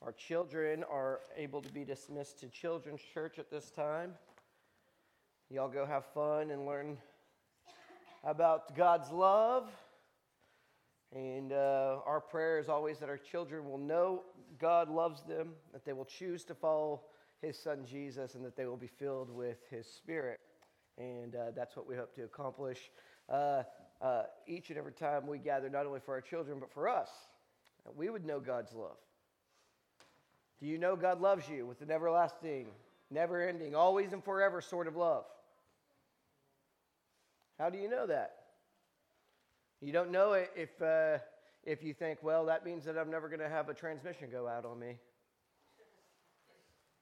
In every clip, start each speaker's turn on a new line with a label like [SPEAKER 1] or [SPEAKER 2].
[SPEAKER 1] Our children are able to be dismissed to Children's Church at this time. Y'all go have fun and learn about God's love. And uh, our prayer is always that our children will know God loves them, that they will choose to follow His Son Jesus, and that they will be filled with His Spirit. And uh, that's what we hope to accomplish uh, uh each and every time we gather, not only for our children, but for us. We would know God's love. Do you know God loves you with an everlasting, never ending, always and forever sort of love? How do you know that? You don't know it if, uh, if you think, well, that means that I'm never going to have a transmission go out on me.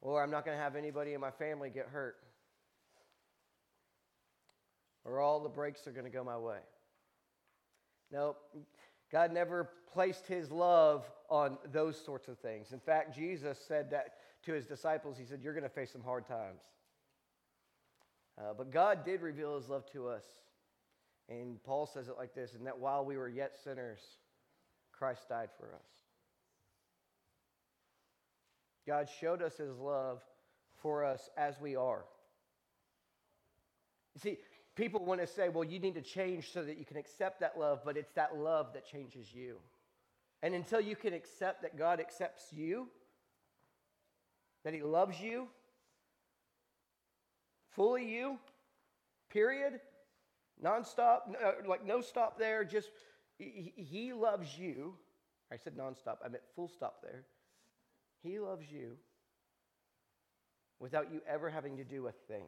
[SPEAKER 1] Or I'm not going to have anybody in my family get hurt. Or all the breaks are going to go my way. No, God never placed his love on those sorts of things. In fact, Jesus said that to his disciples. He said, You're going to face some hard times. Uh, but God did reveal his love to us. And Paul says it like this and that while we were yet sinners, Christ died for us. God showed us his love for us as we are. You see, people want to say, well, you need to change so that you can accept that love, but it's that love that changes you. And until you can accept that God accepts you, that He loves you, fully you, period, nonstop, like no stop there, just he loves you. I said nonstop, I meant full stop there. He loves you without you ever having to do a thing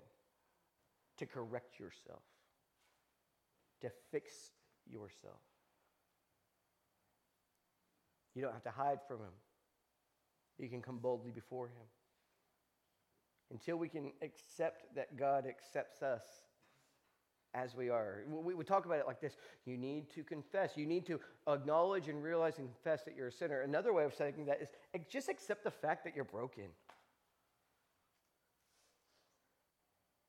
[SPEAKER 1] to correct yourself, to fix yourself. You don't have to hide from Him. You can come boldly before Him. Until we can accept that God accepts us as we are. We, we talk about it like this you need to confess, you need to acknowledge and realize and confess that you're a sinner. Another way of saying that is just accept the fact that you're broken.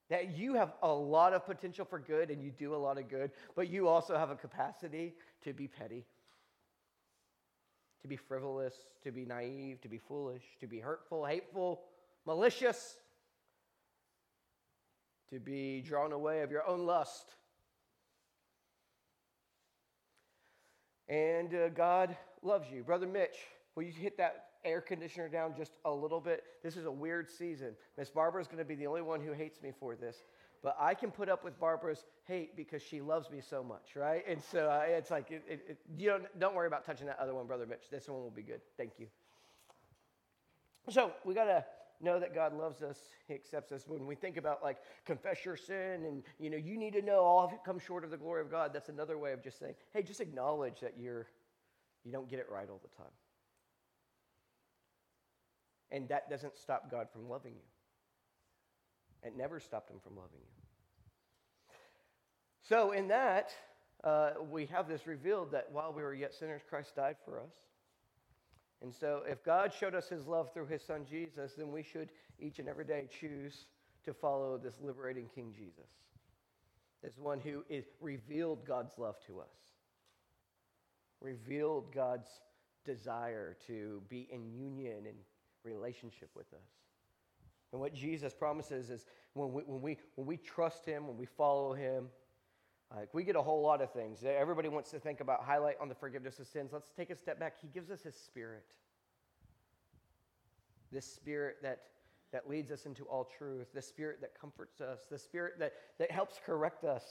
[SPEAKER 1] That you have a lot of potential for good and you do a lot of good, but you also have a capacity to be petty, to be frivolous, to be naive, to be foolish, to be hurtful, hateful, malicious, to be drawn away of your own lust. And uh, God loves you. Brother Mitch, will you hit that air conditioner down just a little bit. This is a weird season. Miss Barbara is going to be the only one who hates me for this. But I can put up with Barbara's hate because she loves me so much, right? And so uh, it's like, it, it, it, you don't, don't worry about touching that other one, Brother Mitch. This one will be good. Thank you. So we got to know that God loves us. He accepts us. When we think about like confess your sin and, you know, you need to know all of it comes short of the glory of God, that's another way of just saying, hey, just acknowledge that you're, you don't get it right all the time. And that doesn't stop God from loving you. It never stopped him from loving you. So, in that, uh, we have this revealed that while we were yet sinners, Christ died for us. And so, if God showed us his love through his son Jesus, then we should each and every day choose to follow this liberating King Jesus. This one who is revealed God's love to us, revealed God's desire to be in union and relationship with us. And what Jesus promises is when we, when we, when we trust Him, when we follow Him, like we get a whole lot of things. Everybody wants to think about highlight on the forgiveness of sins. Let's take a step back. He gives us His Spirit. This Spirit that, that leads us into all truth, the Spirit that comforts us, the Spirit that, that helps correct us.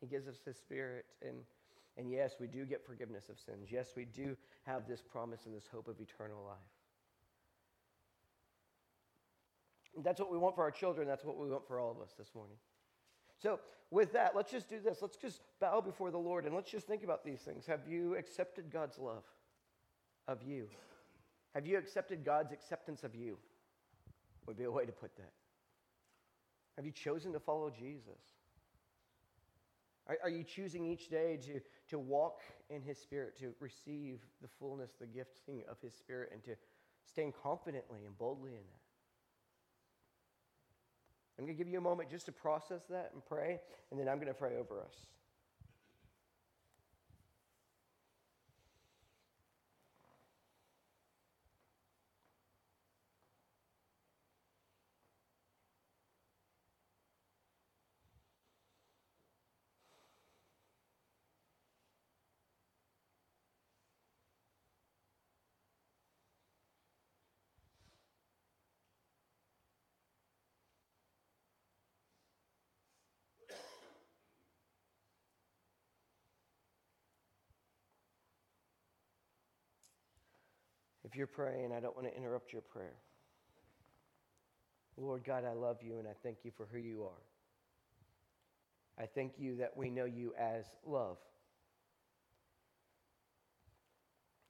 [SPEAKER 1] He gives us His Spirit. And and yes, we do get forgiveness of sins. Yes, we do have this promise and this hope of eternal life. That's what we want for our children. That's what we want for all of us this morning. So, with that, let's just do this. Let's just bow before the Lord and let's just think about these things. Have you accepted God's love of you? Have you accepted God's acceptance of you? Would be a way to put that. Have you chosen to follow Jesus? Are, are you choosing each day to, to walk in His Spirit, to receive the fullness, the gifting of His Spirit, and to stand confidently and boldly in that? I'm going to give you a moment just to process that and pray, and then I'm going to pray over us. If you're praying, I don't want to interrupt your prayer. Lord God, I love you and I thank you for who you are. I thank you that we know you as love.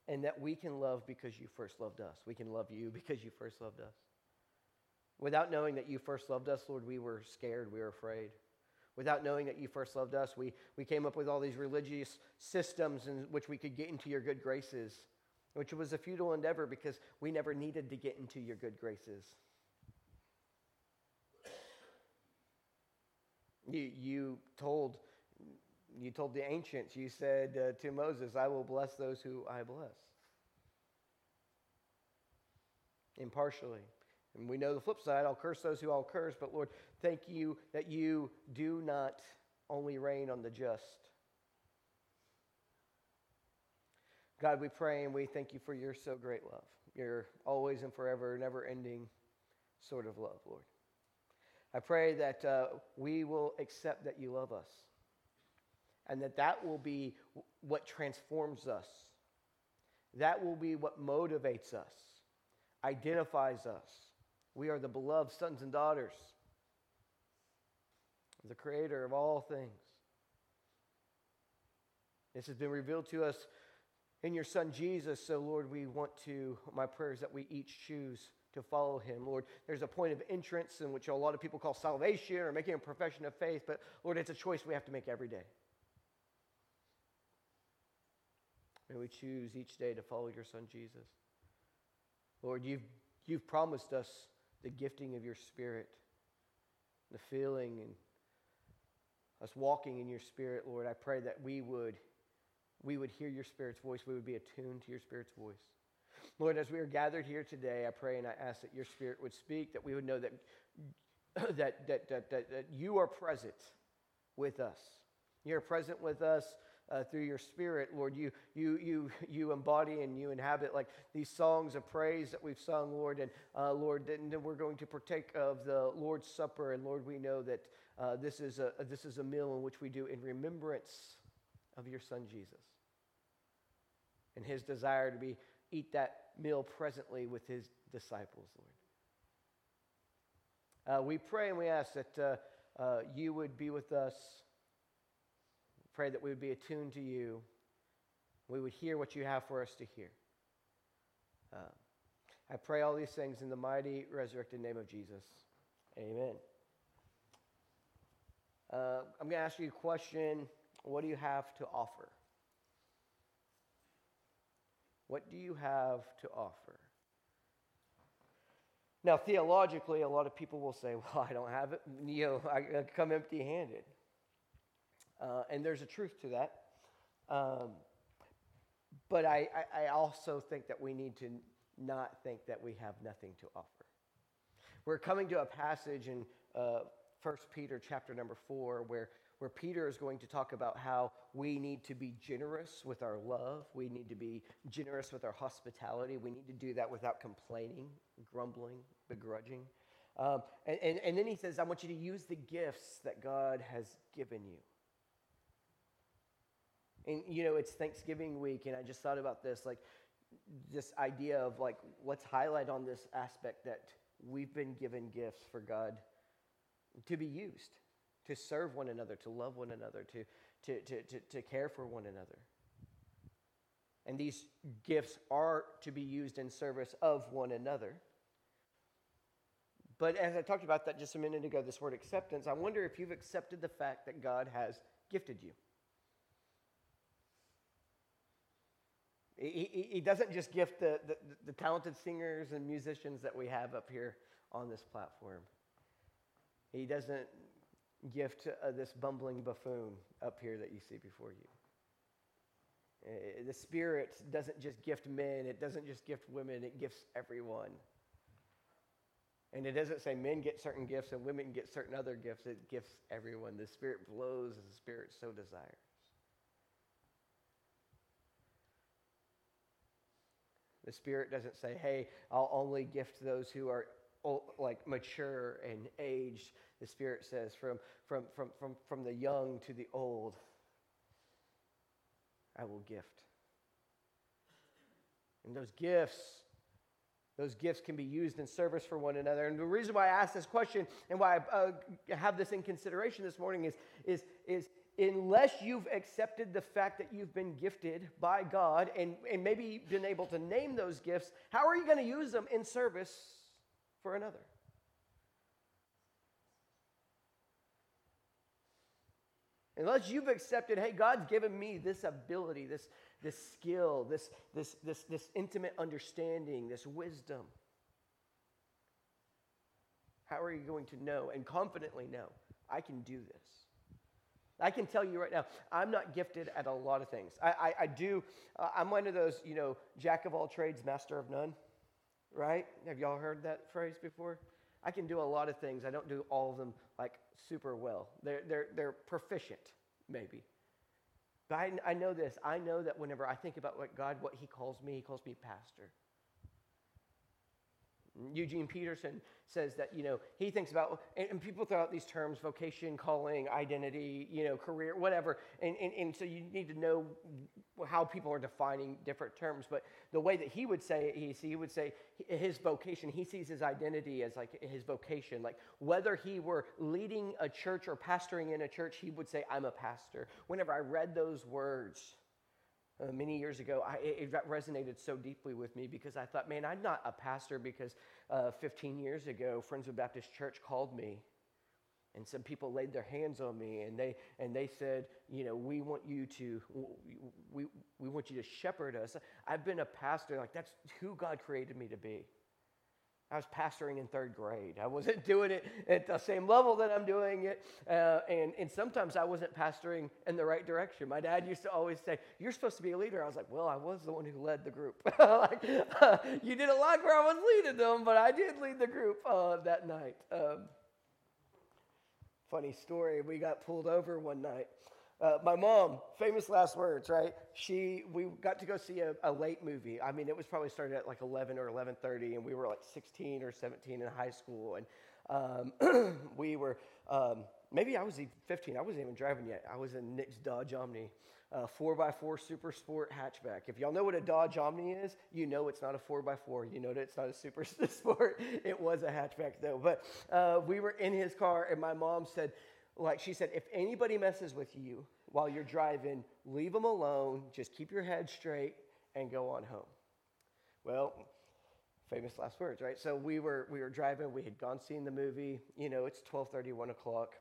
[SPEAKER 1] And that we can love because you first loved us. We can love you because you first loved us. Without knowing that you first loved us, Lord, we were scared, we were afraid. Without knowing that you first loved us, we, we came up with all these religious systems in which we could get into your good graces, which was a futile endeavor because we never needed to get into your good graces. You, you told you told the ancients, you said uh, to Moses, I will bless those who I bless. Impartially. And we know the flip side, I'll curse those who I'll curse, but Lord, thank you that you do not only rain on the just. God, we pray and we thank you for your so great love, your always and forever, never ending sort of love, Lord. I pray that uh, we will accept that you love us and that that will be what transforms us. That will be what motivates us, identifies us. We are the beloved sons and daughters of the Creator of all things. This has been revealed to us in your Son Jesus. So, Lord, we want to, my prayers that we each choose to follow him. Lord, there's a point of entrance in which a lot of people call salvation or making a profession of faith, but Lord, it's a choice we have to make every day. May we choose each day to follow your Son Jesus. Lord, you've, you've promised us the gifting of your Spirit, the feeling and us walking in your Spirit, Lord. I pray that we would, we would hear your Spirit's voice. We would be attuned to your Spirit's voice. Lord, as we are gathered here today, I pray and I ask that your Spirit would speak, that we would know that, that, that, that, that, you are present with us. You're present with us uh, through your spirit, Lord. You, you, you, you embody and you inhabit like these songs of praise that we've sung, Lord. And uh, Lord, then we're going to partake of the Lord's Supper. And Lord, we know that uh, this, is a, this is a meal in which we do in remembrance of your Son, Jesus. And his desire to be eat that meal presently with his disciples, Lord. Uh, we pray and we ask that uh, uh, you would be with us Pray that we would be attuned to you. We would hear what you have for us to hear. Uh, I pray all these things in the mighty, resurrected name of Jesus. Amen. Uh, I'm going to ask you a question. What do you have to offer? What do you have to offer? Now, theologically, a lot of people will say, well, I don't have it. You know, I come empty handed. Uh, and there's a truth to that. Um, but I, I, also think that we need to not think that we have nothing to offer. We're coming to a passage in uh, 1 Peter chapter number 4 where, where Peter is going to talk about how we need to be generous with our love. We need to be generous with our hospitality. We need to do that without complaining, grumbling, begrudging. Um, and, and, and then he says, I want you to use the gifts that God has given you. And you know, it's Thanksgiving week, and I just thought about this like this idea of like, let's highlight on this aspect that we've been given gifts for God to be used, to serve one another, to love one another, to, to, to, to, to care for one another. And these gifts are to be used in service of one another. But as I talked about that just a minute ago, this word acceptance, I wonder if you've accepted the fact that God has gifted you. He, he doesn't just gift the, the, the, talented singers and musicians that we have up here on this platform. He doesn't gift uh, this bumbling buffoon up here that you see before you. Uh, the Spirit doesn't just gift men, it doesn't just gift women, it gifts everyone. And it doesn't say men get certain gifts and women get certain other gifts, it gifts everyone. The Spirit blows as the Spirit so desires. The Spirit doesn't say, hey, I'll only gift those who are like mature and aged. The Spirit says, from, from, from, from, from the young to the old, I will gift. And those gifts Those gifts can be used in service for one another. And the reason why I ask this question and why I uh, have this in consideration this morning is, is, is unless you've accepted the fact that you've been gifted by God and, and maybe been able to name those gifts, how are you going to use them in service for another? Unless you've accepted, hey, God's given me this ability, this, this skill, this, this, this, this intimate understanding, this wisdom. How are you going to know and confidently know, I can do this? I can tell you right now, I'm not gifted at a lot of things. I, I, I do, uh, I'm one of those, you know, jack of all trades, master of none, right? Have y'all heard that phrase before? I can do a lot of things. I don't do all of them like super well. They're, they're, they're proficient, maybe. But I, I know this. I know that whenever I think about what God, what He calls me, He calls me pastor. Eugene Peterson says that, you know, he thinks about, and, and, people throw out these terms vocation, calling, identity, you know, career, whatever. And, and, and so you need to know how people are defining different terms. But the way that he would say it, he, he would say his vocation, he sees his identity as like his vocation. Like whether he were leading a church or pastoring in a church, he would say, I'm a pastor. Whenever I read those words, uh, many years ago, I, it, resonated so deeply with me because I thought, man, I'm not a pastor because uh, 15 years ago, Friendswood Baptist Church called me and some people laid their hands on me and they, and they said, you know, we want you to, we, we want you to shepherd us. I've been a pastor, like that's who God created me to be. I was pastoring in third grade. I wasn't doing it at the same level that I'm doing it. Uh, and, and sometimes I wasn't pastoring in the right direction. My dad used to always say, You're supposed to be a leader. I was like, Well, I was the one who led the group. like, uh, you didn't like where I was leading them, but I did lead the group uh, that night. Um, funny story. We got pulled over one night uh, my mom, famous last words, right? She, we got to go see a, a, late movie. I mean, it was probably started at like 11 or 11:30, and we were like 16 or 17 in high school, and um, we were um, maybe I was 15. I wasn't even driving yet. I was in Nick's Dodge Omni, uh, 4x4 Super Sport hatchback. If y'all know what a Dodge Omni is, you know it's not a 4x4. You know that it's not a Super Sport. It was a hatchback though. But uh, we were in his car, and my mom said like she said, if anybody messes with you while you're driving, leave them alone. Just keep your head straight and go on home. Well, famous last words, right? So we were we were driving. We had gone seeing the movie. You know, it's 12:30, 1 o'clock.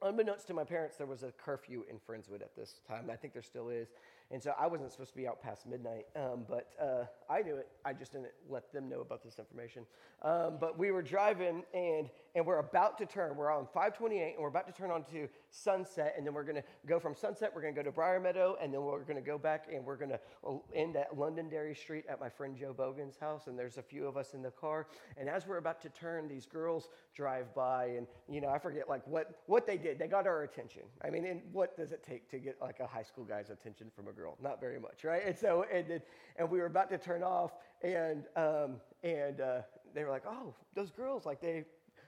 [SPEAKER 1] Unbeknownst to my parents, there was a curfew in Friendswood at this time. I think there still is. And so I wasn't supposed to be out past midnight, um, but uh, I knew it. I just didn't let them know about this information. Um, but we were driving, and, and we're about to turn. We're on 528, and we're about to turn onto Sunset, and then we're going to go from Sunset, we're going to go to Briar Meadow, and then we're going to go back, and we're going to end at Londonderry Street at my friend Joe Bogan's house, and there's a few of us in the car. And as we're about to turn, these girls drive by, and, you know, I forget, like, what, what they did. They got our attention. I mean, and what does it take to get, like, a high school guy's attention from a girl? Girl, not very much, right? And so, and, and we were about to turn off, and um, and uh, they were like, oh, those girls, like they,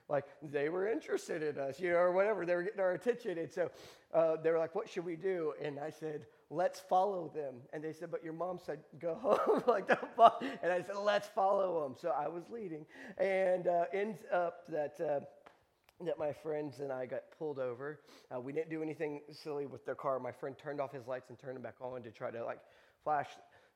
[SPEAKER 1] like they were interested in us, you know, or whatever. They were getting our attention, and so uh, they were like, what should we do? And I said, let's follow them. And they said, but your mom said, go home, like don't follow. And I said, let's follow them. So I was leading, and uh, ends up that. Uh, that my friends and I got pulled over. Uh, we didn't do anything silly with their car. My friend turned off his lights and turned them back on to try to like flash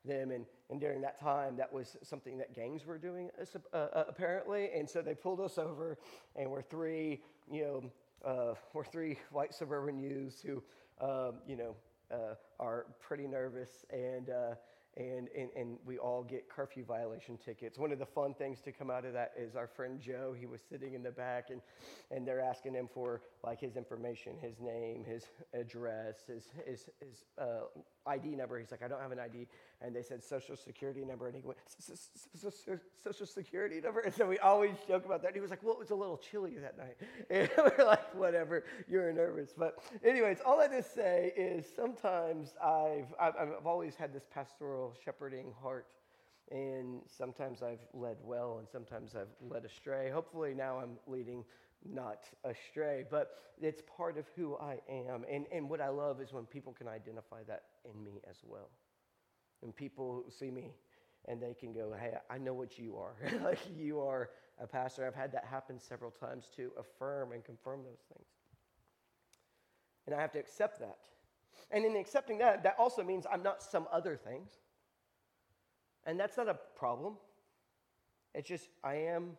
[SPEAKER 1] them. And, and during that time, that was something that gangs were doing uh, uh, apparently. And so they pulled us over, and we're three, you know, uh, we're three white suburban youths who, um, you know, uh, are pretty nervous and uh, and, and, and we all get curfew violation tickets. One of the fun things to come out of that is our friend Joe, he was sitting in the back and, and they're asking him for like his information, his name, his address, his, his, his uh, ID number. He's like, I don't have an ID. And they said social security number. And he went, social security number. And so we always joke about that. And he was like, well, it was a little chilly that night. And we're like, whatever, you're nervous. But anyways, all I just say is sometimes I've, I've, I've always had this pastoral shepherding heart. And sometimes I've led well and sometimes I've led astray. Hopefully now I'm leading not astray, but it's part of who I am. And, and what I love is when people can identify that in me as well. And people see me and they can go, hey, I know what you are. like you are a pastor. I've had that happen several times to affirm and confirm those things. And I have to accept that. And in accepting that, that also means I'm not some other things. And that's not a problem. It's just, I am,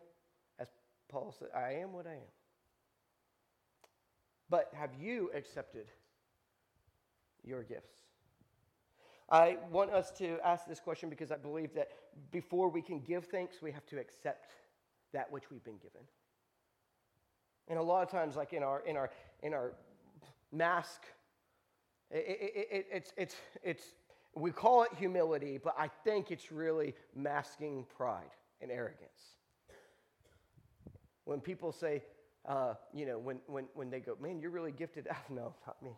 [SPEAKER 1] as Paul said, I am what I am. But have you accepted your gifts? I want us to ask this question because I believe that before we can give thanks, we have to accept that which we've been given. And a lot of times, like in our in our in our mask, it, it, it, it's it's it's we call it humility, but I think it's really masking pride and arrogance. When people say, uh, you know, when, when, when they go, man, you're really gifted. no, not me.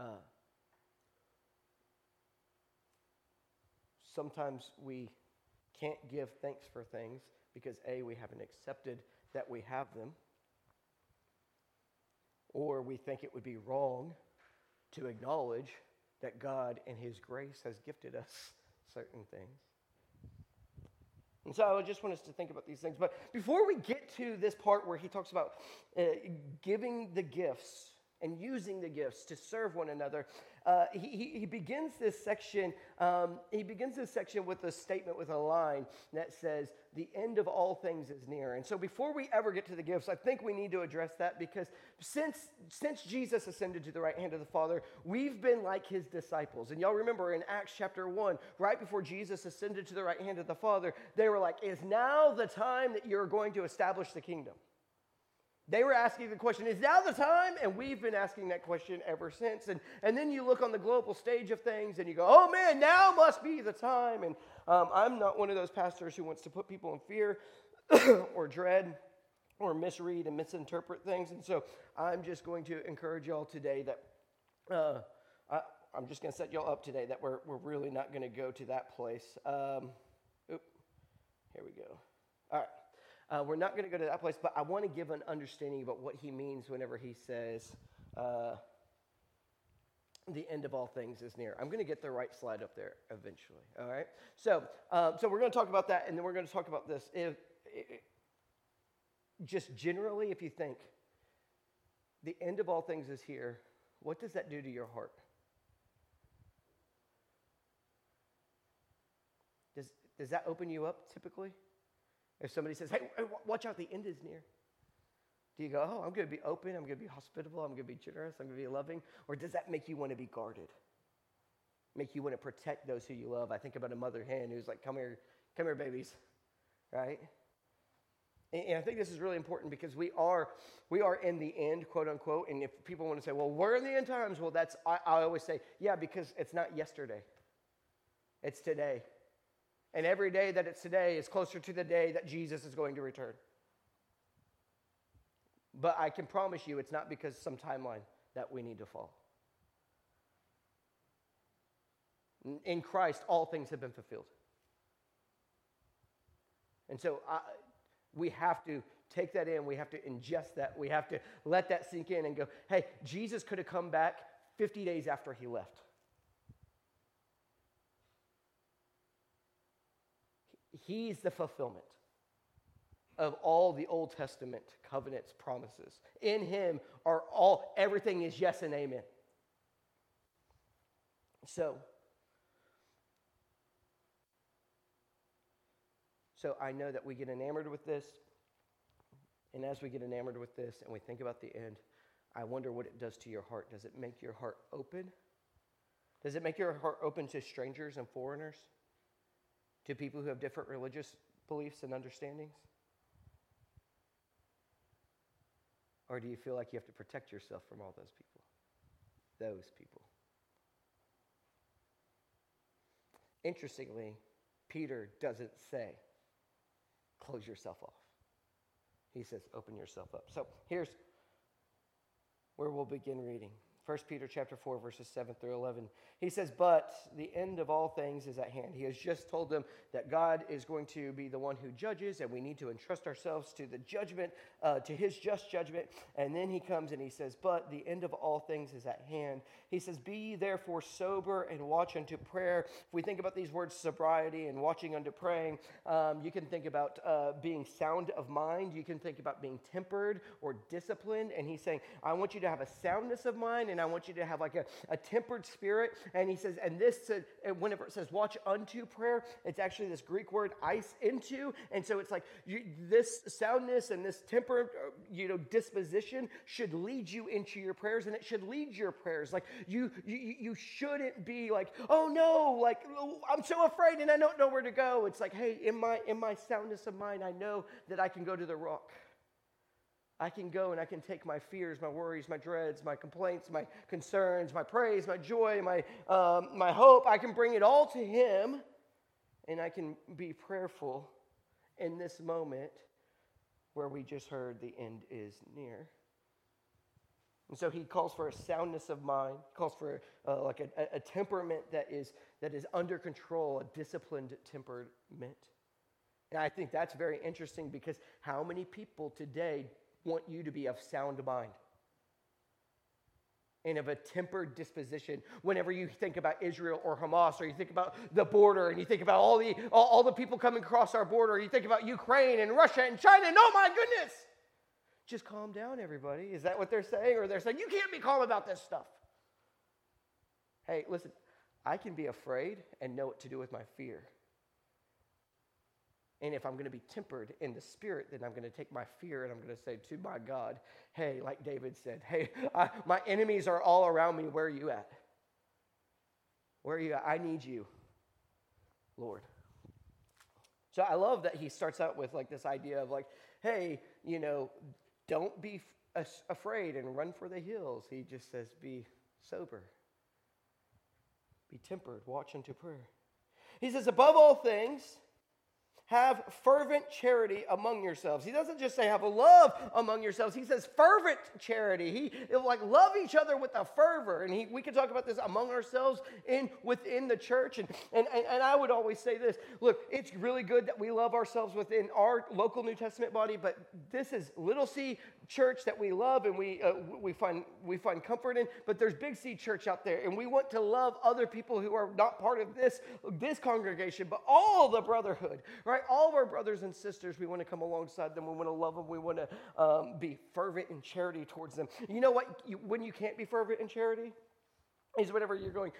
[SPEAKER 1] Uh, sometimes we can't give thanks for things because A, we haven't accepted that we have them, or we think it would be wrong to acknowledge that God, in His grace, has gifted us certain things. And so I just want us to think about these things. But before we get to this part where he talks about uh, giving the gifts, and using the gifts to serve one another. Uh, he, he begins this section. Um, he begins this section with a statement with a line that says, "The end of all things is near." And so, before we ever get to the gifts, I think we need to address that because since since Jesus ascended to the right hand of the Father, we've been like His disciples. And y'all remember in Acts chapter one, right before Jesus ascended to the right hand of the Father, they were like, "Is now the time that you're going to establish the kingdom?" They were asking the question, is now the time? And we've been asking that question ever since. And, and then you look on the global stage of things and you go, oh man, now must be the time. And um, I'm not one of those pastors who wants to put people in fear or dread or misread and misinterpret things. And so I'm just going to encourage y'all today that uh, I, am just going to set y'all up today that we're, we're really not going to go to that place. Um, oop, here we go. All right. Uh, we're not going to go to that place, but I want to give an understanding about what he means whenever he says, uh, the end of all things is near. I'm going to get the right slide up there eventually. All right. So, uh, so we're going to talk about that, and then we're going to talk about this. If, if, just generally, if you think the end of all things is here, what does that do to your heart? Does, does that open you up typically? If somebody says, hey, watch out, the end is near. Do you go, oh, I'm going to be open, I'm going to be hospitable, I'm going to be generous, I'm going to be loving? Or does that make you want to be guarded? Make you want to protect those who you love? I think about a mother hen who's like, come here, come here, babies, right? And I think this is really important because we are, we are in the end, quote unquote. And if people want to say, well, we're in the end times, well, that's, I, I always say, yeah, because it's not yesterday, it's today. And every day that it's today is closer to the day that Jesus is going to return. But I can promise you it's not because some timeline that we need to follow. In Christ, all things have been fulfilled. And so I, we have to take that in. We have to ingest that. We have to let that sink in and go, hey, Jesus could have come back 50 days after he left. He's the fulfillment of all the Old Testament covenants promises. In him are all everything is yes and amen. So So I know that we get enamored with this. And as we get enamored with this and we think about the end, I wonder what it does to your heart. Does it make your heart open? Does it make your heart open to strangers and foreigners? To people who have different religious beliefs and understandings? Or do you feel like you have to protect yourself from all those people? Those people. Interestingly, Peter doesn't say, close yourself off. He says, open yourself up. So here's where we'll begin reading 1 Peter chapter 4 verses 7 through 11. He says, "But the end of all things is at hand." He has just told them that God is going to be the one who judges and we need to entrust ourselves to the judgment uh, to his just judgment. And then he comes and he says, "But the end of all things is at hand." He says, "Be therefore sober and watch unto prayer." If we think about these words sobriety and watching unto praying, um, you can think about uh, being sound of mind, you can think about being tempered or disciplined, and he's saying, "I want you to have a soundness of mind and I want you to have like a, a tempered spirit. And he says, and this, uh, whenever it says watch unto prayer, it's actually this Greek word ice into. And so it's like you, this soundness and this tempered, uh, you know, disposition should lead you into your prayers and it should lead your prayers. Like you, you, you shouldn't be like, oh no, like oh, I'm so afraid and I don't know where to go. It's like, hey, in my, in my soundness of mind, I know that I can go to the rock. I can go and I can take my fears, my worries, my dreads, my complaints, my concerns, my praise, my joy, my, um, my hope. I can bring it all to Him and I can be prayerful in this moment where we just heard the end is near. And so he calls for a soundness of mind, calls for uh, like a, a temperament that is, that is under control, a disciplined temperament. And I think that's very interesting because how many people today want you to be of sound mind and of a tempered disposition whenever you think about Israel or Hamas, or you think about the border, and you think about all the, all, all the people coming across our border, you think about Ukraine and Russia and China, and oh my goodness, just calm down, everybody. Is that what they're saying? Or they're saying, you can't be calm about this stuff. Hey, listen, I can be afraid and know what to do with my fear. And if I'm going to be tempered in the spirit, then I'm going to take my fear and I'm going to say to my God, hey, like David said, hey, I, my enemies are all around me. Where are you at? Where are you at? I need you, Lord. So I love that he starts out with like this idea of like, hey, you know, don't be f- afraid and run for the hills. He just says, be sober, be tempered, watch unto prayer. He says, above all things, have fervent charity among yourselves. He doesn't just say have a love among yourselves. He says fervent charity. He like love each other with a fervor. And he, we can talk about this among ourselves in within the church. And, and, and, and I would always say this look, it's really good that we love ourselves within our local New Testament body, but this is little c church that we love and we, uh, we, find, we find comfort in, but there's Big C church out there, and we want to love other people who are not part of this, this congregation, but all the brotherhood, right? All of our brothers and sisters, we want to come alongside them. We want to love them. We want to um, be fervent in charity towards them. You know what? You, when you can't be fervent in charity, is whenever you're going,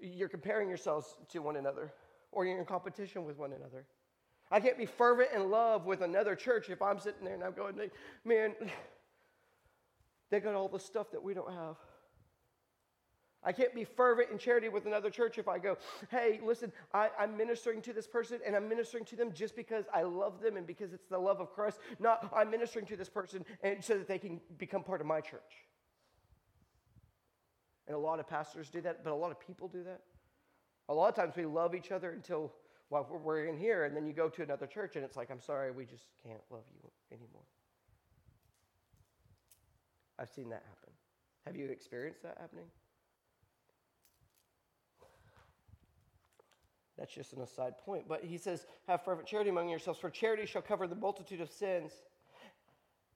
[SPEAKER 1] you're comparing yourselves to one another, or you're in competition with one another. I can't be fervent in love with another church if I'm sitting there and I'm going, man, they got all the stuff that we don't have. I can't be fervent in charity with another church if I go, hey, listen, I, am ministering to this person and I'm ministering to them just because I love them and because it's the love of Christ. Not I'm ministering to this person and so that they can become part of my church. And a lot of pastors do that, but a lot of people do that. A lot of times we love each other until while we're in here, and then you go to another church, and it's like, I'm sorry, we just can't love you anymore. I've seen that happen. Have you experienced that happening? That's just an aside point. But he says, Have fervent charity among yourselves, for charity shall cover the multitude of sins.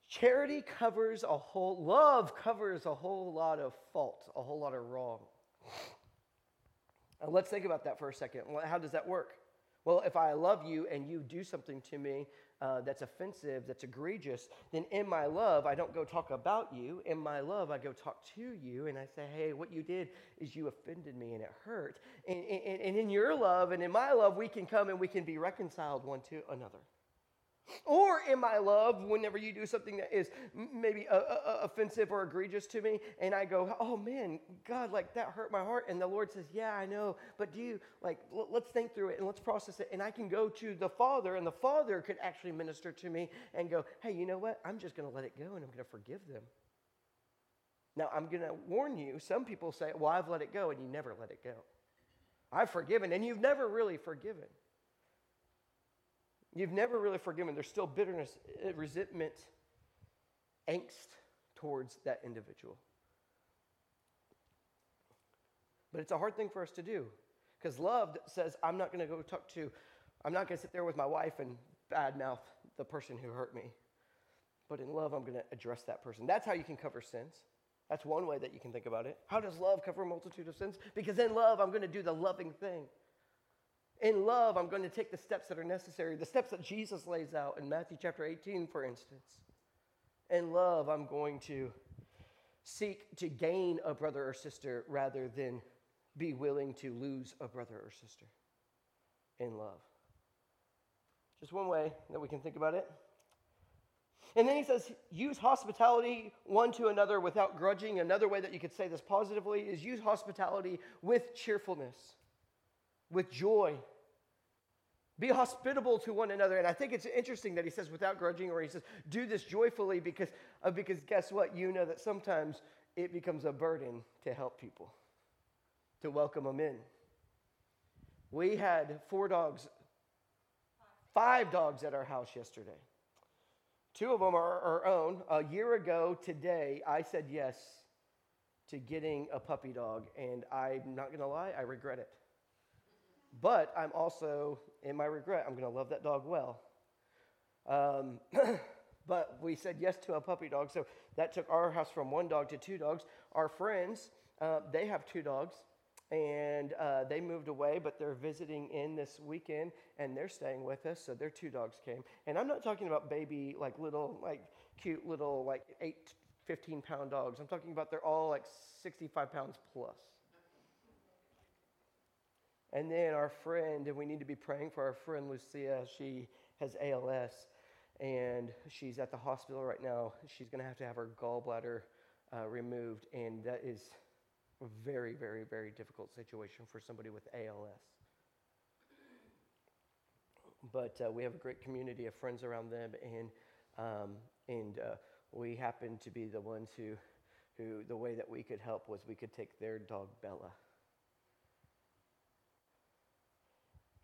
[SPEAKER 1] Charity covers a whole, love covers a whole lot of fault, a whole lot of wrong. Now let's think about that for a second. How does that work? Well, if I love you and you do something to me uh, that's offensive, that's egregious, then in my love, I don't go talk about you. In my love, I go talk to you and I say, hey, what you did is you offended me and it hurt. And, and, and in your love and in my love, we can come and we can be reconciled one to another. Or in my love, whenever you do something that is maybe uh, uh, uh, offensive or egregious to me, and I go, oh man, God, like that hurt my heart. And the Lord says, yeah, I know, but do you, like, l- let's think through it and let's process it. And I can go to the Father, and the Father could actually minister to me and go, hey, you know what? I'm just going to let it go and I'm going to forgive them. Now, I'm going to warn you, some people say, well, I've let it go, and you never let it go. I've forgiven, and you've never really forgiven. You've never really forgiven. There's still bitterness, eh, resentment, angst towards that individual. But it's a hard thing for us to do because love says, I'm not going to go talk to, I'm not going to sit there with my wife and badmouth the person who hurt me. But in love, I'm going to address that person. That's how you can cover sins. That's one way that you can think about it. How does love cover a multitude of sins? Because in love, I'm going to do the loving thing. In love, I'm going to take the steps that are necessary, the steps that Jesus lays out in Matthew chapter 18, for instance. In love, I'm going to seek to gain a brother or sister rather than be willing to lose a brother or sister in love. Just one way that we can think about it. And then he says, use hospitality one to another without grudging. Another way that you could say this positively is use hospitality with cheerfulness, with joy. Be hospitable to one another. And I think it's interesting that he says without grudging, or he says do this joyfully because, uh, because guess what? You know that sometimes it becomes a burden to help people, to welcome them in. We had four dogs, five dogs at our house yesterday. Two of them are our own. A year ago today, I said yes to getting a puppy dog, and I'm not going to lie, I regret it. But I'm also, in my regret, I'm going to love that dog well. Um, but we said yes to a puppy dog, so that took our house from one dog to two dogs. Our friends, uh, they have two dogs and uh, they moved away, but they're visiting in this weekend, and they're staying with us. So their two dogs came, and I'm not talking about baby, like little, like cute little, like eight, 15 pound dogs. I'm talking about they're all like 65 pounds plus. And then our friend, and we need to be praying for our friend Lucia. She has ALS, and she's at the hospital right now. She's going to have to have her gallbladder uh, removed, and that is a very, very, very difficult situation for somebody with ALS. But uh, we have a great community of friends around them, and, um, and uh, we happen to be the ones who, who, the way that we could help was we could take their dog, Bella.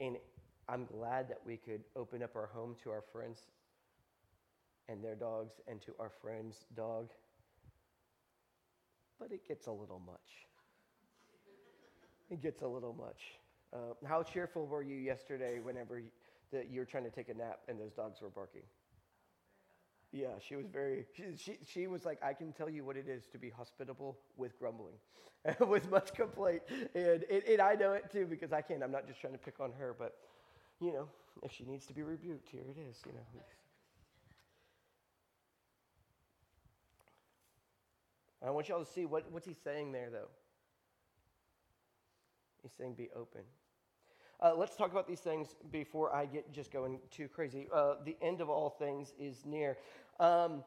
[SPEAKER 1] And I'm glad that we could open up our home to our friends and their dogs and to our friend's dog but it gets a little much. It gets a little much. Uh, how cheerful were you yesterday whenever you, you were trying to take a nap and those dogs were barking? Yeah, she was very, she, she, she was like, I can tell you what it is to be hospitable with grumbling, with much complaint. And, and, and I know it too because I can't. I'm not just trying to pick on her, but, you know, if she needs to be rebuked, here it is, you know. I want y'all to see what, what's he saying there, though. He's saying be open. Uh, let's talk about these things before I get just going too crazy. Uh, the end of all things is near. Um,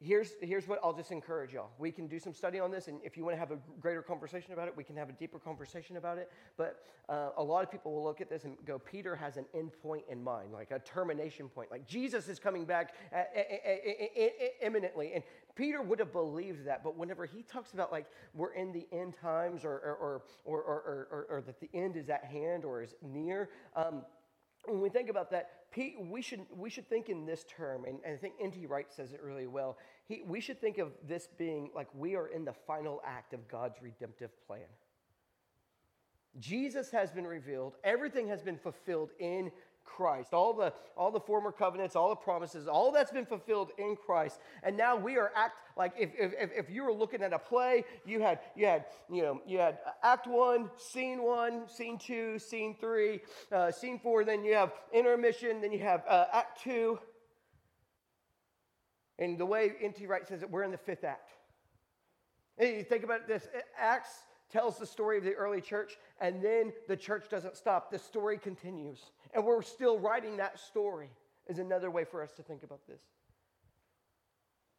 [SPEAKER 1] here's, here's what I'll just encourage y'all. We can do some study on this, and if you want to have a greater conversation about it, we can have a deeper conversation about it. But uh, a lot of people will look at this and go, Peter has an end point in mind, like a termination point. Like Jesus is coming back uh, uh, uh, imminently. And Peter would have believed that, but whenever he talks about like we're in the end times or, or, or, or, or, or that the end is at hand or is near, um, when we think about that, we should, we should think in this term, and, and I think N.T. Wright says it really well. He, we should think of this being like we are in the final act of God's redemptive plan. Jesus has been revealed, everything has been fulfilled in Christ. All the, all the former covenants, all the promises, all that's been fulfilled in Christ. And now we are act like if, if, if you were looking at a play, you had, you had, you know, you had act one, scene one, scene two, scene three, uh, scene four, then you have intermission, then you have uh, act two. And the way N.T. Wright says it, we're in the fifth act. And you think about this Acts tells the story of the early church, and then the church doesn't stop. The story continues. And we're still writing that story, is another way for us to think about this.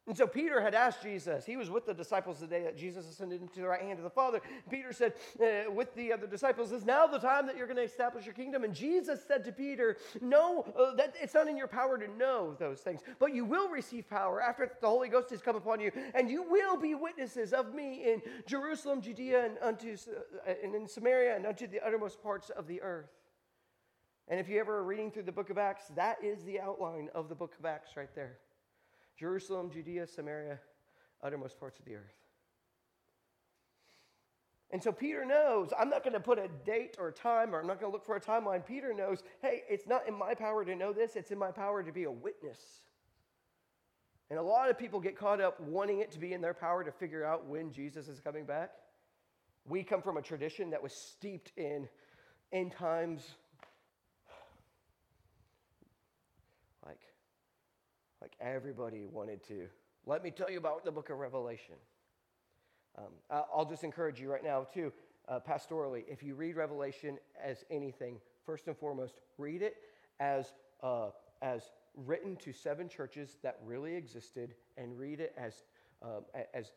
[SPEAKER 1] And so Peter had asked Jesus, he was with the disciples the day that Jesus ascended into the right hand of the Father. Peter said, uh, with the other disciples, is now the time that you're going to establish your kingdom? And Jesus said to Peter, No, uh, that, it's not in your power to know those things, but you will receive power after the Holy Ghost has come upon you, and you will be witnesses of me in Jerusalem, Judea, and, unto, uh, and in Samaria, and unto the uttermost parts of the earth. And if you ever are reading through the book of Acts, that is the outline of the book of Acts right there. Jerusalem, Judea, Samaria, uttermost parts of the earth. And so Peter knows, I'm not going to put a date or a time, or I'm not going to look for a timeline. Peter knows, hey, it's not in my power to know this, it's in my power to be a witness. And a lot of people get caught up wanting it to be in their power to figure out when Jesus is coming back. We come from a tradition that was steeped in end times, like, like everybody wanted to. Let me tell you about the book of Revelation. Um, I'll just encourage you right now, too, uh, pastorally, if you read Revelation as anything, first and foremost, read it as, uh, as written to seven churches that really existed and read it as, um, as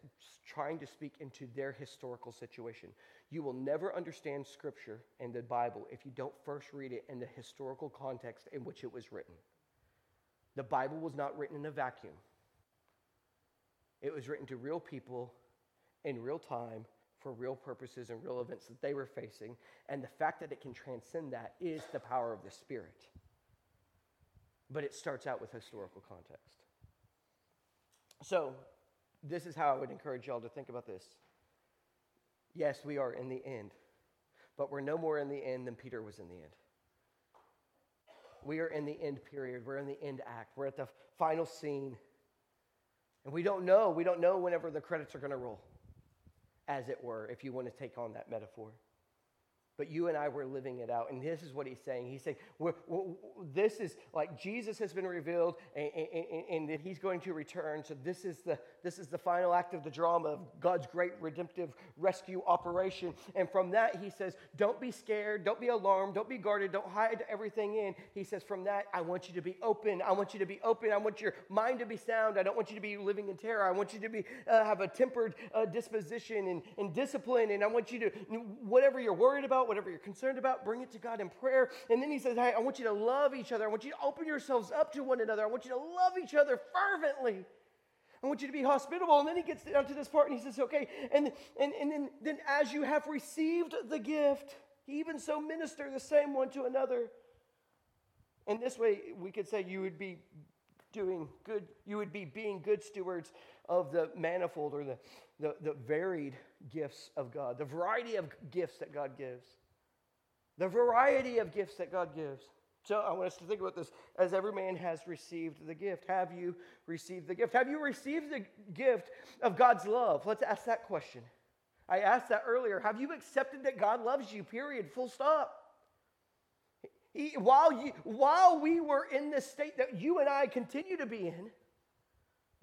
[SPEAKER 1] trying to speak into their historical situation. You will never understand Scripture and the Bible if you don't first read it in the historical context in which it was written. The Bible was not written in a vacuum, it was written to real people in real time for real purposes and real events that they were facing. And the fact that it can transcend that is the power of the Spirit. But it starts out with historical context. So, this is how I would encourage y'all to think about this. Yes, we are in the end, but we're no more in the end than Peter was in the end. We are in the end period. We're in the end act. We're at the final scene. And we don't know. We don't know whenever the credits are going to roll as it were, if you want to take on that metaphor. But you and I were living it out. And this is what he's saying. He's saying, we're, we're, this is like Jesus has been revealed and, and, and, that he's going to return. So this is, the, this is the final act of the drama of God's great redemptive rescue operation. And from that, he says, don't be scared. Don't be alarmed. Don't be guarded. Don't hide everything in. He says, from that, I want you to be open. I want you to be open. I want your mind to be sound. I don't want you to be living in terror. I want you to be, uh, have a tempered uh, disposition and, and discipline. And I want you to, whatever you're worried about, about, whatever you're concerned about, bring it to God in prayer. And then he says, Hey, I want you to love each other. I want you to open yourselves up to one another. I want you to love each other fervently. I want you to be hospitable. And then he gets down to this part and he says, Okay, and, and, and then, then as you have received the gift, even so minister the same one to another. And this way, we could say you would be doing good, you would be being good stewards of the manifold or the, the, the varied gifts of God, the variety of gifts that God gives. The variety of gifts that God gives. So I want us to think about this as every man has received the gift. Have you received the gift? Have you received the gift of God's love? Let's ask that question. I asked that earlier. Have you accepted that God loves you? Period. Full stop. He, while, you, while we were in this state that you and I continue to be in,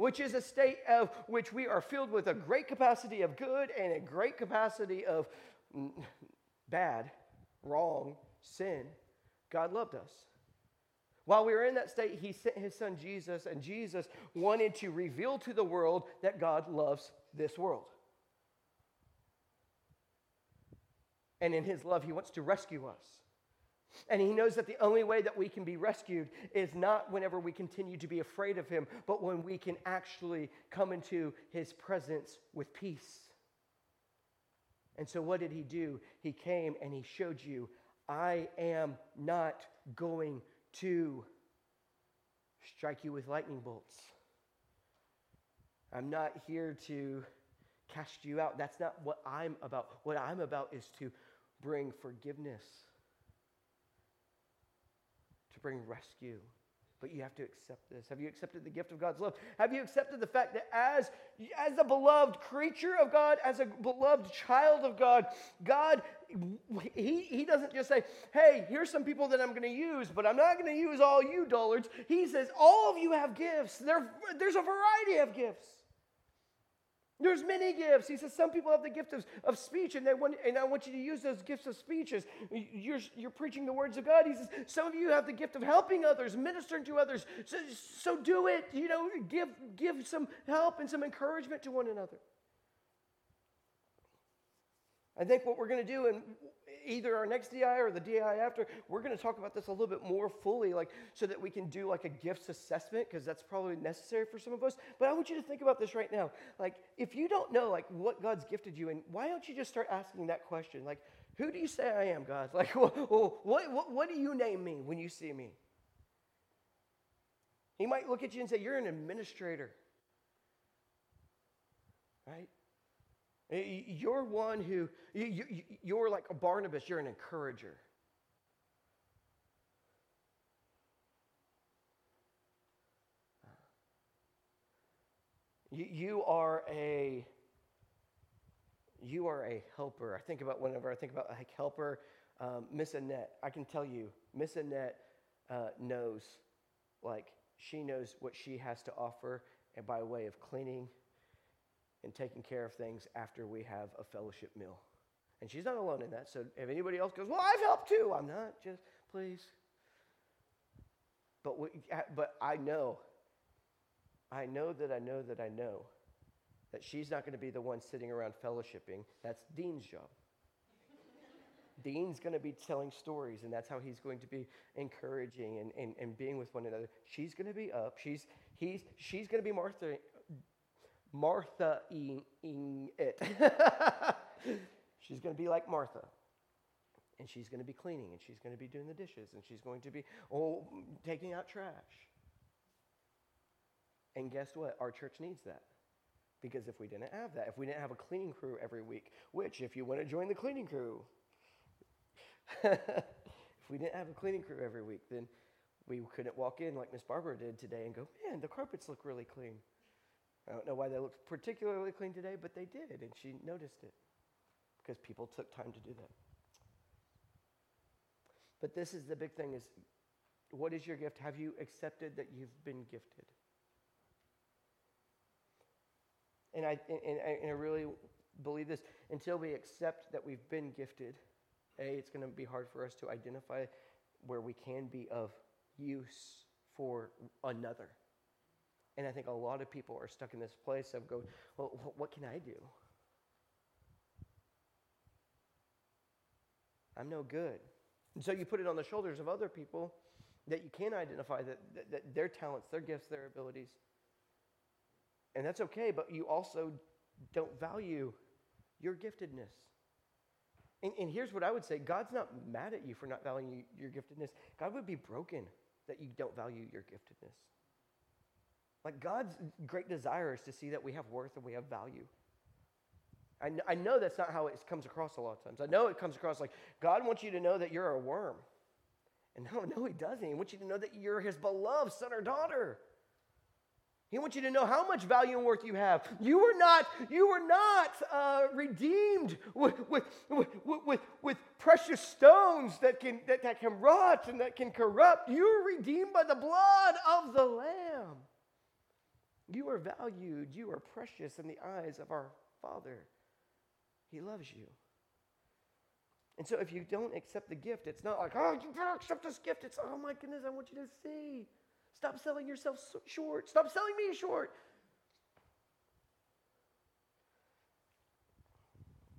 [SPEAKER 1] which is a state of which we are filled with a great capacity of good and a great capacity of bad, wrong, sin. God loved us. While we were in that state, He sent His Son Jesus, and Jesus wanted to reveal to the world that God loves this world. And in His love, He wants to rescue us. And he knows that the only way that we can be rescued is not whenever we continue to be afraid of him, but when we can actually come into his presence with peace. And so, what did he do? He came and he showed you, I am not going to strike you with lightning bolts. I'm not here to cast you out. That's not what I'm about. What I'm about is to bring forgiveness bring rescue. But you have to accept this. Have you accepted the gift of God's love? Have you accepted the fact that as, as a beloved creature of God, as a beloved child of God, God, he, he doesn't just say, hey, here's some people that I'm going to use, but I'm not going to use all you dullards. He says, all of you have gifts. There, there's a variety of gifts. There's many gifts. He says some people have the gift of, of speech, and, they want, and I want you to use those gifts of speech as you're, you're preaching the words of God. He says some of you have the gift of helping others, ministering to others. So, so do it. You know, give, give some help and some encouragement to one another. I think what we're going to do, in either our next DI or the DI after, we're going to talk about this a little bit more fully, like so that we can do like a gifts assessment because that's probably necessary for some of us. But I want you to think about this right now. Like, if you don't know like what God's gifted you, and why don't you just start asking that question? Like, who do you say I am, God? Like, what, what, what do you name me when you see me? He might look at you and say, You're an administrator. Right? You're one who, you're like a Barnabas, you're an encourager. You are a you are a helper. I think about whenever I think about like helper, um, Miss Annette. I can tell you, Miss Annette uh, knows, like she knows what she has to offer, and by way of cleaning and taking care of things after we have a fellowship meal. And she's not alone in that. So if anybody else goes, well, I've helped too. I'm not. Just please. But we, but I know I know that I know that I know that she's not going to be the one sitting around fellowshipping. That's Dean's job. Dean's going to be telling stories, and that's how he's going to be encouraging and, and, and being with one another. She's going to be up. She's, he's, she's going to be Martha, Martha-ing it. she's going to be like Martha. And she's going to be cleaning, and she's going to be doing the dishes, and she's going to be oh, taking out trash. And guess what? Our church needs that. Because if we didn't have that, if we didn't have a cleaning crew every week, which, if you want to join the cleaning crew, if we didn't have a cleaning crew every week, then we couldn't walk in like Miss Barbara did today and go, man, the carpets look really clean. I don't know why they looked particularly clean today, but they did, and she noticed it because people took time to do that. But this is the big thing is what is your gift? Have you accepted that you've been gifted? And I, and, and I really believe this until we accept that we've been gifted, A, it's going to be hard for us to identify where we can be of use for another. And I think a lot of people are stuck in this place of going, well, what can I do? I'm no good. And so you put it on the shoulders of other people that you can identify that, that, that their talents, their gifts, their abilities and that's okay, but you also don't value your giftedness. And, and, here's what I would say God's not mad at you for not valuing your giftedness. God would be broken that you don't value your giftedness. Like God's great desire is to see that we have worth and we have value. I, kn- I know that's not how it comes across a lot of times. I know it comes across like God wants you to know that you're a worm. And no, no, He doesn't. He wants you to know that you're His beloved son or daughter. He wants you to know how much value and worth you have. You were not, you were not uh, redeemed with, with, with, with, precious stones that can, that, that can rot and that can corrupt. You were redeemed by the blood of the Lamb. You are valued. You are precious in the eyes of our Father. He loves you. And so if you don't accept the gift, it's not like, oh, you better accept this gift. It's, oh my goodness, I want you to see. Stop selling yourself short. Stop selling me short.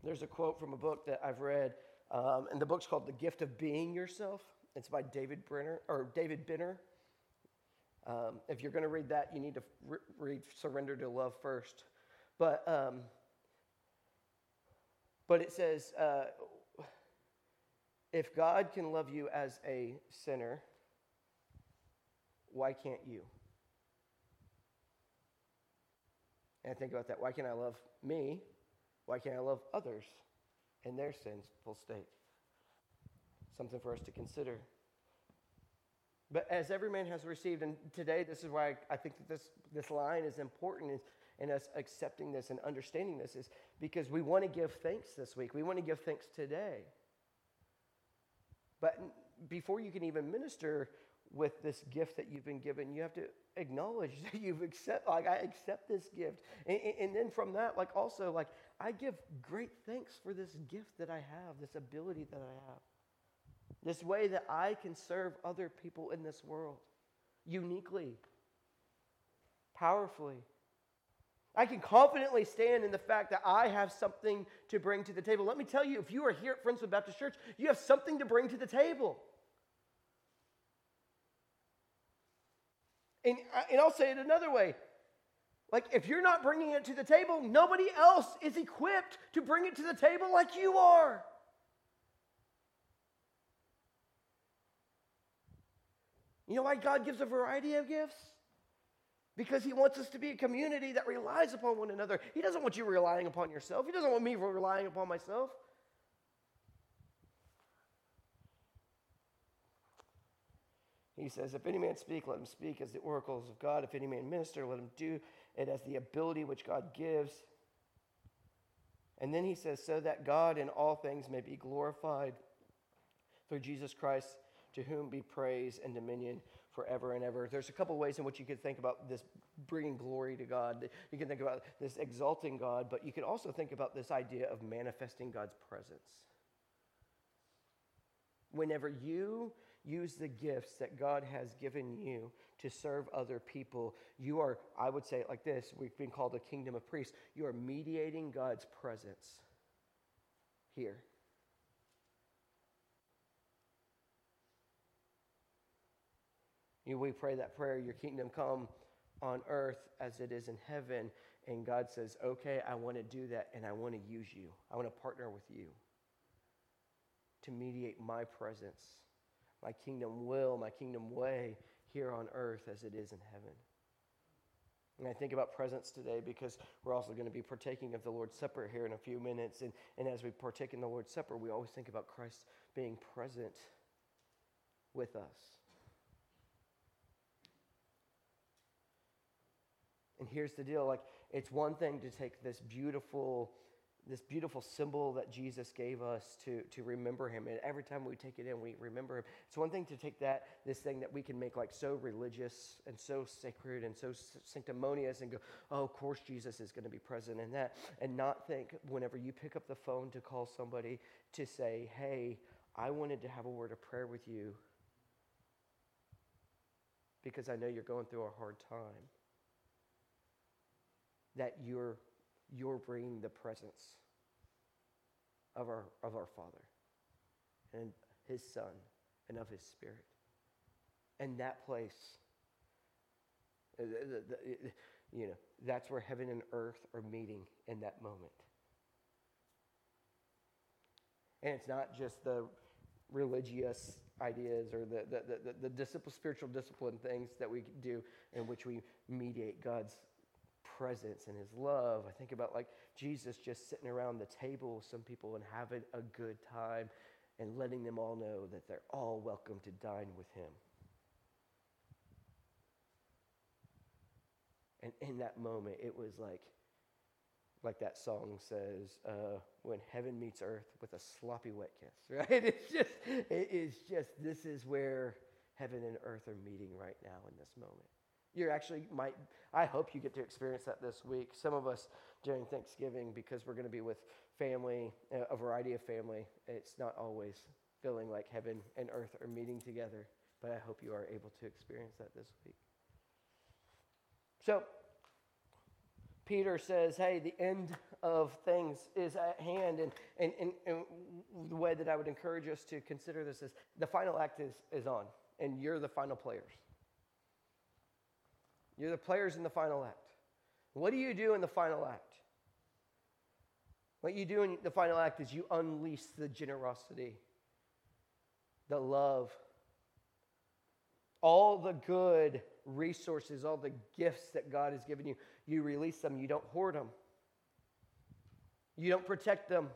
[SPEAKER 1] There's a quote from a book that I've read, um, and the book's called The Gift of Being Yourself. It's by David Brenner or David Benner. Um, if you're going to read that, you need to re- read Surrender to Love first. But um, but it says, uh, if God can love you as a sinner, why can't you? And I think about that. Why can't I love me? Why can't I love others in their sinful state? Something for us to consider. But as every man has received, and today this is why I think that this, this line is important in, in us accepting this and understanding this, is because we want to give thanks this week. We want to give thanks today. But before you can even minister, with this gift that you've been given. You have to acknowledge that you've accept like I accept this gift. And, and, then from that, like also like I give great thanks for this gift that I have, this ability that I have. This way that I can serve other people in this world uniquely, powerfully. I can confidently stand in the fact that I have something to bring to the table. Let me tell you, if you are here at Friendswood Baptist Church, you have something to bring to the table. And, uh, and I'll say it another way. Like, if you're not bringing it to the table, nobody else is equipped to bring it to the table like you are. You know why God gives a variety of gifts? because he wants us to be a community that relies upon one another. He doesn't want you relying upon yourself, he doesn't want me relying upon myself. He says, If any man speak, let him speak as the oracles of God. If any man minister, let him do it as the ability which God gives. And then he says, So that God in all things may be glorified through Jesus Christ, to whom be praise and dominion forever and ever. There's a couple ways in which you could think about this bringing glory to God. You can think about this exalting God, but you can also think about this idea of manifesting God's presence. Whenever you use the gifts that God has given you to serve other people, you are, I would say it like this we've been called a kingdom of priests. You are mediating God's presence here. We pray that prayer, your kingdom come on earth as it is in heaven. And God says, okay, I want to do that and I want to use you. I want to partner with you to mediate my presence, my kingdom will, my kingdom way here on earth as it is in heaven. And I think about presence today because we're also going to be partaking of the Lord's Supper here in a few minutes. And, and as we partake in the Lord's Supper, we always think about Christ being present with us. And here's the deal like, it's one thing to take this beautiful this beautiful symbol that Jesus gave us to, to remember him. And every time we take it in, we remember him. It's one thing to take that, this thing that we can make like so religious and so sacred and so sanctimonious and go, oh, of course Jesus is going to be present in that. And not think whenever you pick up the phone to call somebody to say, hey, I wanted to have a word of prayer with you because I know you're going through a hard time that you're, you're bringing the presence of our, of our Father and His Son and of His Spirit. And that place, you know, that's where heaven and earth are meeting in that moment. And it's not just the religious ideas or the, the, the, the spiritual discipline things that we do in which we mediate God's presence and his love. I think about like Jesus just sitting around the table with some people and having a good time and letting them all know that they're all welcome to dine with him. And in that moment, it was like, like that song says, uh, when heaven meets earth with a sloppy wet kiss, right? It's just, it is just, this is where heaven and earth are meeting right now in this moment. You actually might, I hope you get to experience that this week. Some of us during Thanksgiving, because we're going to be with family, uh, a variety of family, it's not always feeling like heaven and earth are meeting together, but I hope you are able to experience that this week. So, Peter says, hey, the end of things is at hand. And, and, and, and, the way that I would encourage us to consider this is the final act is, is on, and you're the final players. You're the players in the final act. What do you do in the final act? What you do in the final act is you unleash the generosity, the love, all the good resources, all the gifts that God has given you. You release them, you don't hoard them, you don't protect them.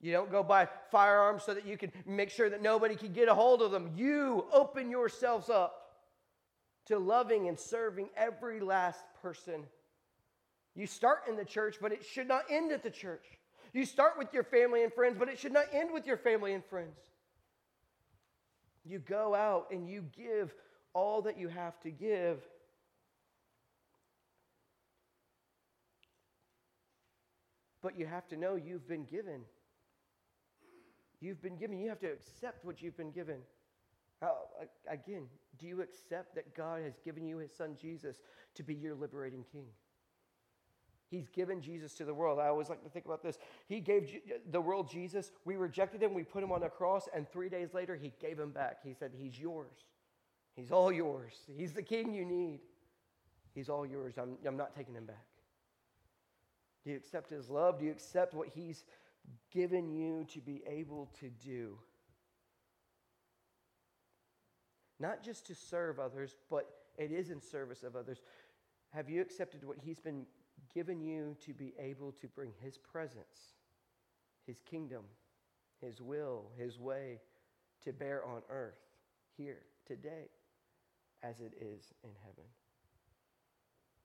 [SPEAKER 1] You don't go buy firearms so that you can make sure that nobody can get a hold of them. You open yourselves up to loving and serving every last person. You start in the church, but it should not end at the church. You start with your family and friends, but it should not end with your family and friends. You go out and you give all that you have to give. But you have to know you've been given. You've been given. You have to accept what you've been given. How, again, do you accept that God has given you his son Jesus to be your liberating king? He's given Jesus to the world. I always like to think about this. He gave the world Jesus. We rejected him. We put him on a cross. And three days later, he gave him back. He said, He's yours. He's all yours. He's the king you need. He's all yours. I'm, I'm not taking him back. Do you accept his love? Do you accept what he's given you to be able to do? Not just to serve others, but it is in service of others. Have you accepted what He's been given you to be able to bring His presence, His kingdom, His will, His way to bear on earth here today as it is in heaven?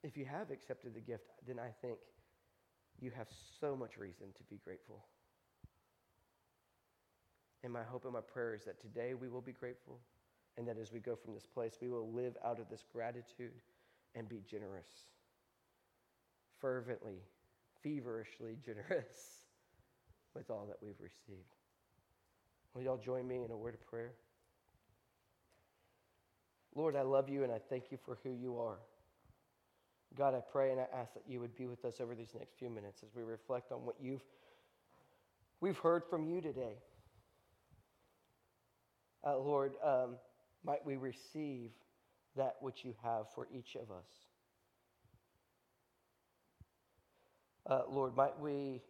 [SPEAKER 1] If you have accepted the gift, then I think you have so much reason to be grateful. And my hope and my prayer is that today we will be grateful and that as we go from this place, we will live out of this gratitude and be generous, fervently, feverishly generous with all that we've received. Will y'all join me in a word of prayer? Lord, I love you and I thank you for who you are. God, I pray and I ask that you would be with us over these next few minutes as we reflect on what you've we've heard from you today. Uh, Lord, um, might we receive that which you have for each of us. Uh, Lord, might we,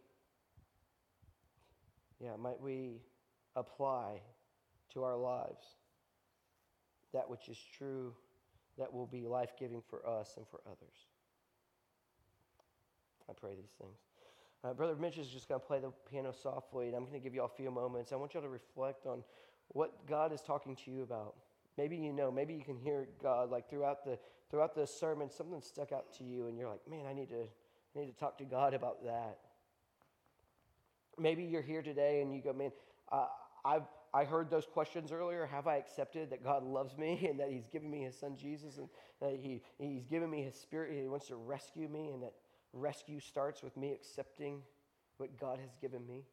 [SPEAKER 1] yeah, might we apply to our lives that which is true, that will be life giving for us and for others. I pray these things. Uh, Brother Mitch is just going to play the piano softly, and I'm going to give you all a few moments. I want you all to reflect on what God is talking to you about. Maybe you know, maybe you can hear God like throughout the throughout the sermon, something stuck out to you, and you're like, man, I need to I need to talk to God about that. Maybe you're here today and you go, man, uh, I've I heard those questions earlier. Have I accepted that God loves me and that He's given me His Son Jesus and that he, He's given me His Spirit? He wants to rescue me, and that rescue starts with me accepting what God has given me?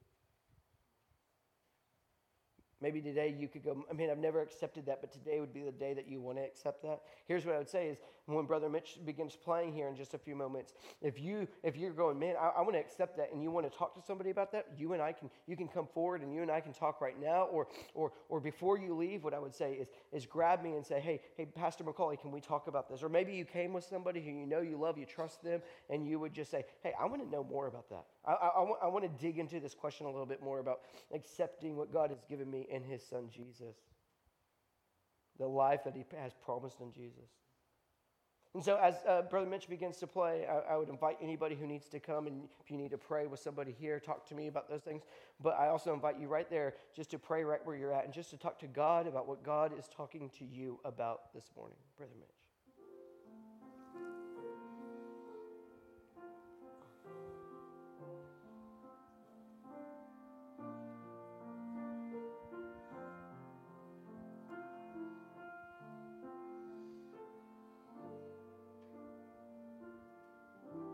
[SPEAKER 1] Maybe today you could go, I mean, I've never accepted that, but today would be the day that you want to accept that. Here's what I would say is when Brother Mitch begins playing here in just a few moments, if you if you're going, man, I, I want to accept that and you want to talk to somebody about that, you and I can you can come forward and you and I can talk right now. Or or or before you leave, what I would say is is grab me and say, Hey, hey, Pastor McCauley, can we talk about this? Or maybe you came with somebody who you know you love, you trust them, and you would just say, Hey, I want to know more about that. I, I, I, want, I want to dig into this question a little bit more about accepting what God has given me in His Son Jesus, the life that He has promised in Jesus. And so, as uh, Brother Mitch begins to play, I, I, would invite anybody who needs to come, and if you need to pray with somebody here, talk to me about those things. But I also invite you right there just to pray right where you're at and just to talk to God about what God is talking to you about this morning. Brother Mitch.